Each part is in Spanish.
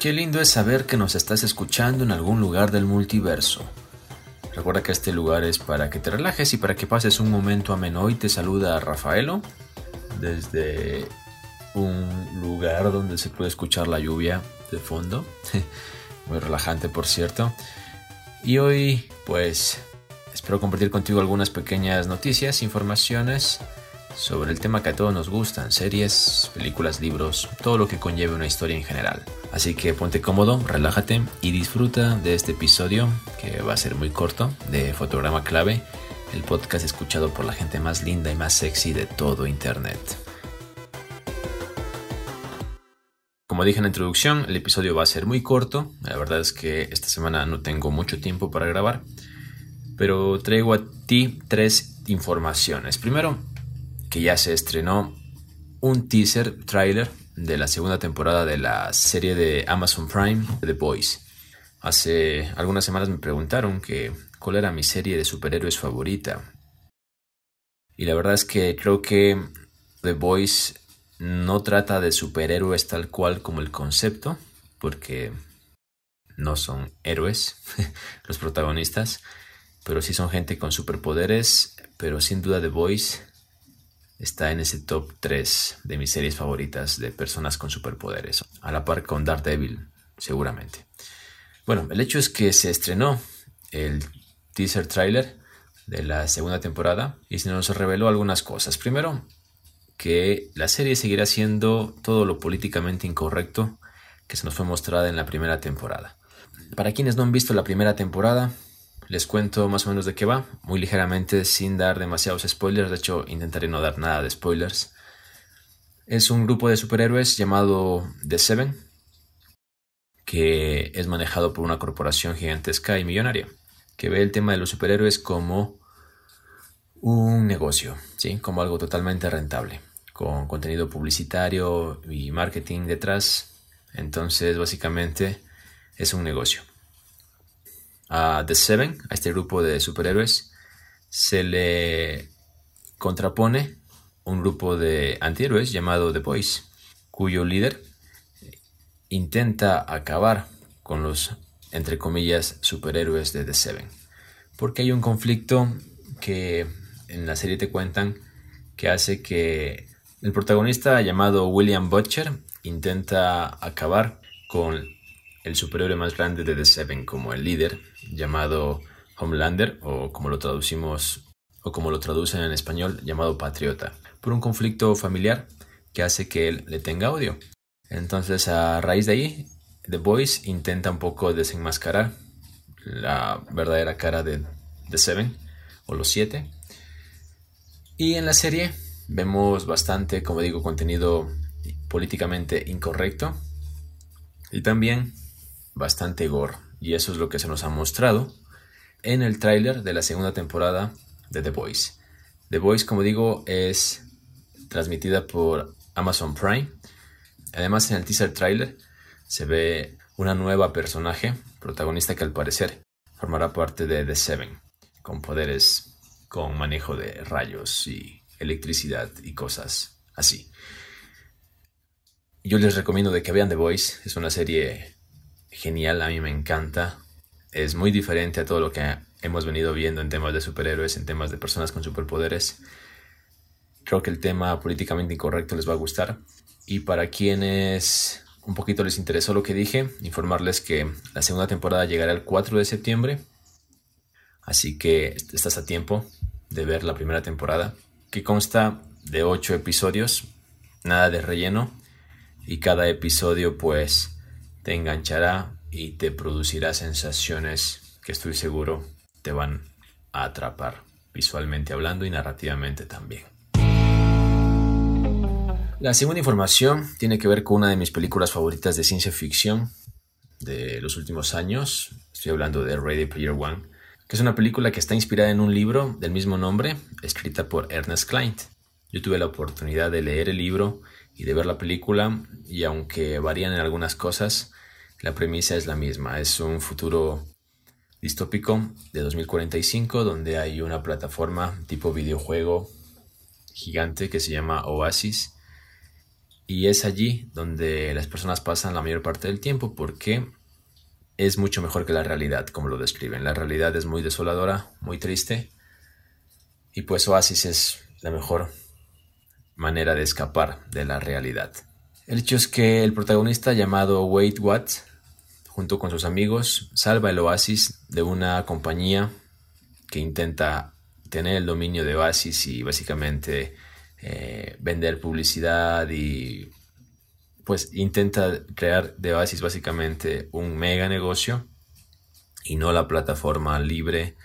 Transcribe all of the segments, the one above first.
Qué lindo es saber que nos estás escuchando en algún lugar del multiverso. Recuerda que este lugar es para que te relajes y para que pases un momento ameno. Hoy te saluda Rafaelo desde un lugar donde se puede escuchar la lluvia de fondo. Muy relajante, por cierto. Y hoy, pues, espero compartir contigo algunas pequeñas noticias, informaciones sobre el tema que a todos nos gustan, series, películas, libros, todo lo que conlleve una historia en general. Así que ponte cómodo, relájate y disfruta de este episodio que va a ser muy corto de Fotograma Clave, el podcast escuchado por la gente más linda y más sexy de todo Internet. Como dije en la introducción, el episodio va a ser muy corto. La verdad es que esta semana no tengo mucho tiempo para grabar, pero traigo a ti tres informaciones. Primero, que ya se estrenó un teaser trailer de la segunda temporada de la serie de Amazon Prime The Boys. Hace algunas semanas me preguntaron que cuál era mi serie de superhéroes favorita. Y la verdad es que creo que The Boys no trata de superhéroes tal cual como el concepto, porque no son héroes los protagonistas, pero sí son gente con superpoderes, pero sin duda The Boys está en ese top 3 de mis series favoritas de personas con superpoderes, a la par con Daredevil, seguramente. Bueno, el hecho es que se estrenó el teaser trailer de la segunda temporada y se nos reveló algunas cosas. Primero, que la serie seguirá siendo todo lo políticamente incorrecto que se nos fue mostrada en la primera temporada. Para quienes no han visto la primera temporada, les cuento más o menos de qué va, muy ligeramente sin dar demasiados spoilers, de hecho intentaré no dar nada de spoilers. Es un grupo de superhéroes llamado The Seven, que es manejado por una corporación gigantesca y millonaria, que ve el tema de los superhéroes como un negocio, ¿sí? como algo totalmente rentable, con contenido publicitario y marketing detrás. Entonces, básicamente, es un negocio a The Seven, a este grupo de superhéroes, se le contrapone un grupo de antihéroes llamado The Boys, cuyo líder intenta acabar con los, entre comillas, superhéroes de The Seven. Porque hay un conflicto que en la serie te cuentan que hace que el protagonista llamado William Butcher intenta acabar con el superhéroe más grande de The Seven como el líder, llamado Homelander, o como lo traducimos, o como lo traducen en español, llamado Patriota, por un conflicto familiar que hace que él le tenga odio. Entonces, a raíz de ahí, The Boys intenta un poco desenmascarar la verdadera cara de The Seven, o los siete. Y en la serie vemos bastante, como digo, contenido políticamente incorrecto. Y también bastante gore, y eso es lo que se nos ha mostrado en el tráiler de la segunda temporada de The Voice. The Voice, como digo, es transmitida por Amazon Prime. Además, en el teaser trailer se ve una nueva personaje, protagonista que al parecer formará parte de The Seven, con poderes con manejo de rayos y electricidad y cosas así. Yo les recomiendo de que vean The Voice, es una serie genial, a mí me encanta. Es muy diferente a todo lo que hemos venido viendo en temas de superhéroes, en temas de personas con superpoderes. Creo que el tema políticamente incorrecto les va a gustar. Y para quienes un poquito les interesó lo que dije, informarles que la segunda temporada llegará el 4 de septiembre. Así que estás a tiempo de ver la primera temporada, que consta de 8 episodios, nada de relleno. Y cada episodio pues te enganchará y te producirá sensaciones que estoy seguro te van a atrapar visualmente hablando y narrativamente también. La segunda información tiene que ver con una de mis películas favoritas de ciencia ficción de los últimos años. Estoy hablando de Ready Player One, que es una película que está inspirada en un libro del mismo nombre, escrita por Ernest Klein. Yo tuve la oportunidad de leer el libro y de ver la película y aunque varían en algunas cosas, la premisa es la misma. Es un futuro distópico de 2045 donde hay una plataforma tipo videojuego gigante que se llama Oasis Y es allí donde las personas pasan la mayor parte del tiempo porque es mucho mejor que la realidad, como lo describen. La realidad es muy desoladora, muy triste. Y pues Oasis es la mejor manera de escapar de la realidad. El hecho es que el protagonista llamado Wade Watts, junto con sus amigos, salva el oasis de una compañía que intenta tener el dominio de Oasis y básicamente eh, vender publicidad y pues intenta crear de Oasis básicamente un mega negocio y no la plataforma libre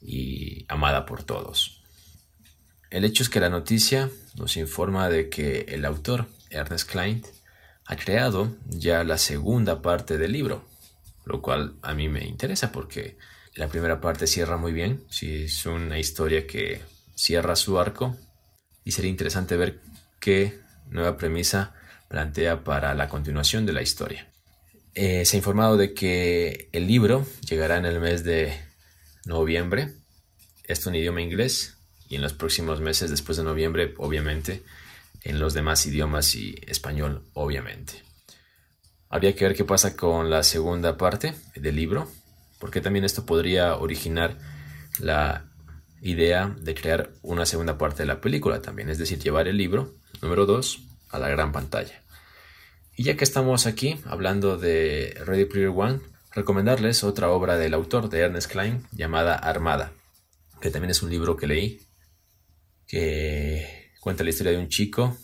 y amada por todos. El hecho es que la noticia nos informa de que el autor, Ernest Klein, ha creado ya la segunda parte del libro, lo cual a mí me interesa porque la primera parte cierra muy bien, si es una historia que cierra su arco y sería interesante ver qué nueva premisa plantea para la continuación de la historia. Eh, se ha informado de que el libro llegará en el mes de noviembre, esto en idioma inglés, y en los próximos meses después de noviembre, obviamente, en los demás idiomas y español, obviamente. Habría que ver qué pasa con la segunda parte del libro, porque también esto podría originar la idea de crear una segunda parte de la película también, es decir, llevar el libro número 2 a la gran pantalla. Y ya que estamos aquí hablando de Ready Player One, recomendarles otra obra del autor de Ernest Klein llamada Armada, que también es un libro que leí, que cuenta la historia de un chico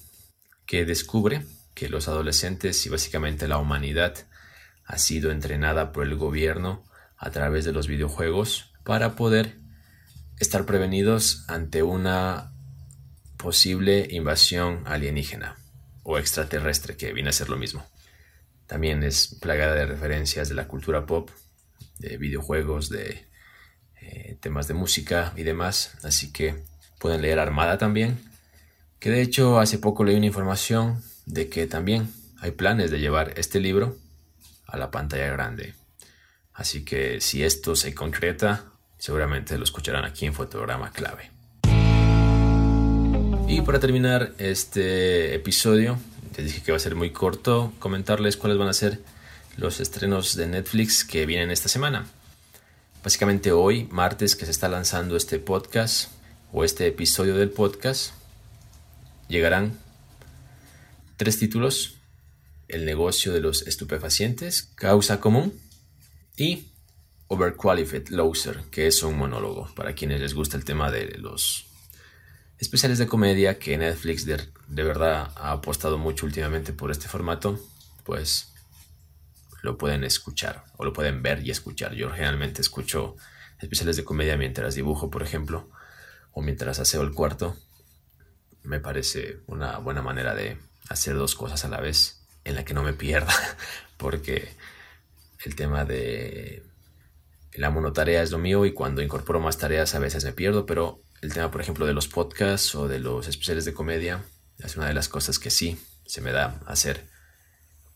que descubre que los adolescentes y básicamente la humanidad ha sido entrenada por el gobierno a través de los videojuegos para poder estar prevenidos ante una posible invasión alienígena o extraterrestre, que viene a ser lo mismo. También es plagada de referencias de la cultura pop, de videojuegos, de eh, temas de música y demás, así que pueden leer Armada también, que de hecho hace poco leí una información de que también hay planes de llevar este libro a la pantalla grande. Así que si esto se concreta, seguramente lo escucharán aquí en Fotograma Clave. Y para terminar este episodio, les dije que va a ser muy corto, comentarles cuáles van a ser los estrenos de Netflix que vienen esta semana. Básicamente hoy, martes, que se está lanzando este podcast o este episodio del podcast, llegarán tres títulos. El negocio de los estupefacientes, causa común y Overqualified Loser, que es un monólogo para quienes les gusta el tema de los especiales de comedia que Netflix de, verdad ha apostado mucho últimamente por este formato, pues lo pueden escuchar o lo pueden ver y escuchar. Yo generalmente escucho especiales de comedia mientras dibujo, por ejemplo, o mientras aseo el cuarto. Me parece una buena manera de hacer dos cosas a la vez en la que no me pierda, porque el tema de la monotarea es lo mío y cuando incorporo más tareas a veces me pierdo, pero el tema, por ejemplo, de los podcasts o de los especiales de comedia es una de las cosas que sí se me da hacer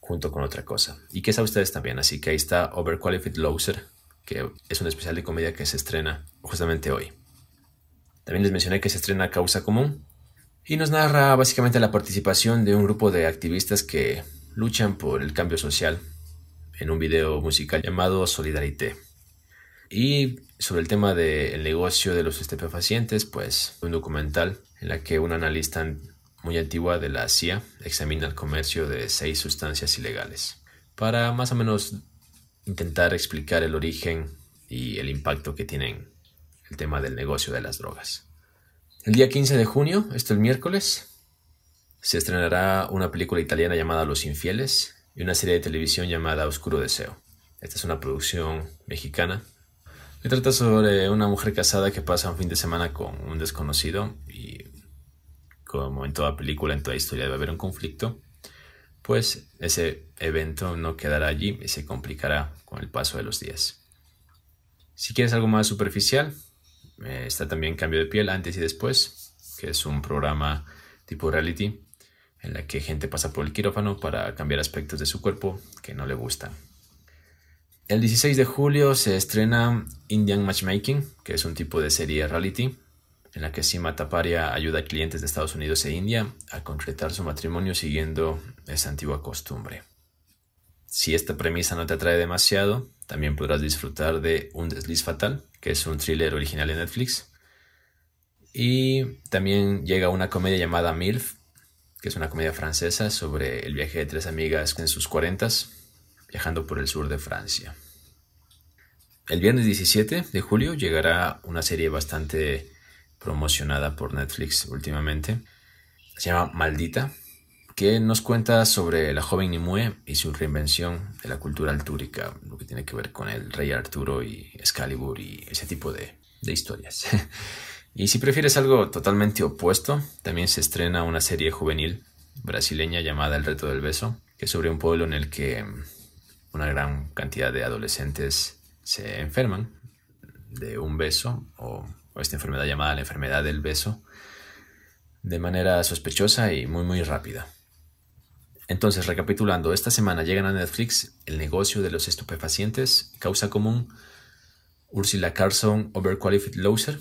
junto con otra cosa. Y que a ustedes también, así que ahí está Overqualified Loser, que es un especial de comedia que se estrena justamente hoy. También les mencioné que se estrena Causa Común y nos narra básicamente la participación de un grupo de activistas que luchan por el cambio social en un video musical llamado Solidarité. Y sobre el tema del negocio de los estupefacientes, pues un documental en la que un analista muy antigua de la CIA examina el comercio de seis sustancias ilegales para más o menos intentar explicar el origen y el impacto que tienen el tema del negocio de las drogas. El día 15 de junio, esto el miércoles, se estrenará una película italiana llamada Los Infieles y una serie de televisión llamada Oscuro Deseo. Esta es una producción mexicana se trata sobre una mujer casada que pasa un fin de semana con un desconocido y como en toda película, en toda historia debe haber un conflicto, pues ese evento no quedará allí y se complicará con el paso de los días. Si quieres algo más superficial, eh, está también Cambio de piel antes y después, que es un programa tipo reality en la que gente pasa por el quirófano para cambiar aspectos de su cuerpo que no le gustan. El 16 de julio se estrena Indian Matchmaking, que es un tipo de serie reality en la que Sima Taparia ayuda a clientes de Estados Unidos e India a concretar su matrimonio siguiendo esa antigua costumbre. Si esta premisa no te atrae demasiado, también podrás disfrutar de Un desliz fatal, que es un thriller original de Netflix. Y también llega una comedia llamada MILF, que es una comedia francesa sobre el viaje de tres amigas en sus cuarentas, viajando por el sur de Francia. El viernes 17 de julio llegará una serie bastante promocionada por Netflix últimamente. Se llama Maldita, que nos cuenta sobre la joven Nimue y su reinvención de la cultura altúrica, lo que tiene que ver con el rey Arturo y Excalibur y ese tipo de, historias. y si prefieres algo totalmente opuesto, también se estrena una serie juvenil brasileña llamada El reto del beso, que es sobre un pueblo en el que una gran cantidad de adolescentes se enferman de un beso o, o esta enfermedad llamada la enfermedad del beso de manera sospechosa y muy muy rápida. Entonces, recapitulando, esta semana llegan a Netflix El negocio de los estupefacientes, Causa común, Ursula Carson, Overqualified Loser,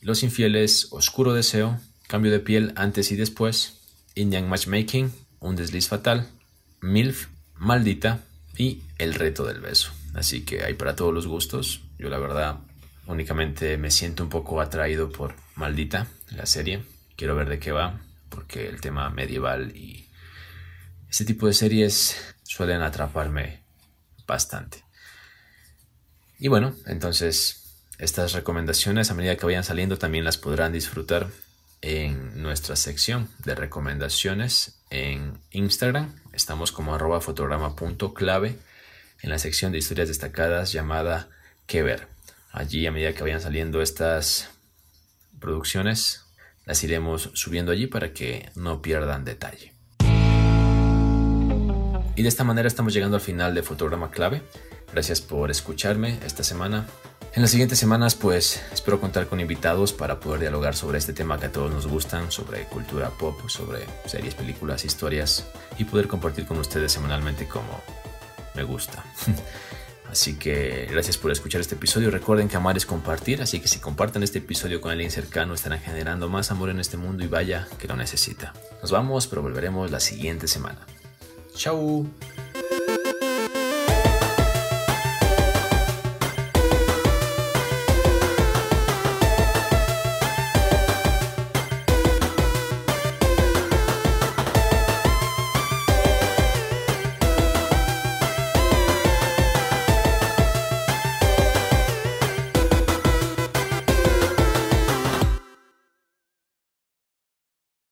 Los infieles, Oscuro deseo, Cambio de piel antes y después, Indian Matchmaking, Un desliz fatal, MILF, Maldita y El reto del beso. Así que hay para todos los gustos. Yo la verdad únicamente me siento un poco atraído por Maldita, la serie. Quiero ver de qué va, porque el tema medieval y este tipo de series suelen atraparme bastante. Y bueno, entonces estas recomendaciones a medida que vayan saliendo también las podrán disfrutar en nuestra sección de recomendaciones en Instagram. Estamos como arroba fotograma.clave en la sección de historias destacadas llamada Que ver. Allí a medida que vayan saliendo estas producciones las iremos subiendo allí para que no pierdan detalle. Y de esta manera estamos llegando al final de Fotograma Clave. Gracias por escucharme esta semana. En las siguientes semanas pues espero contar con invitados para poder dialogar sobre este tema que a todos nos gustan, sobre cultura pop, sobre series, películas, historias y poder compartir con ustedes semanalmente como me gusta. Así que gracias por escuchar este episodio. Recuerden que amar es compartir, así que si comparten este episodio con alguien cercano estarán generando más amor en este mundo y vaya que lo necesita. Nos vamos, pero volveremos la siguiente semana. 下午。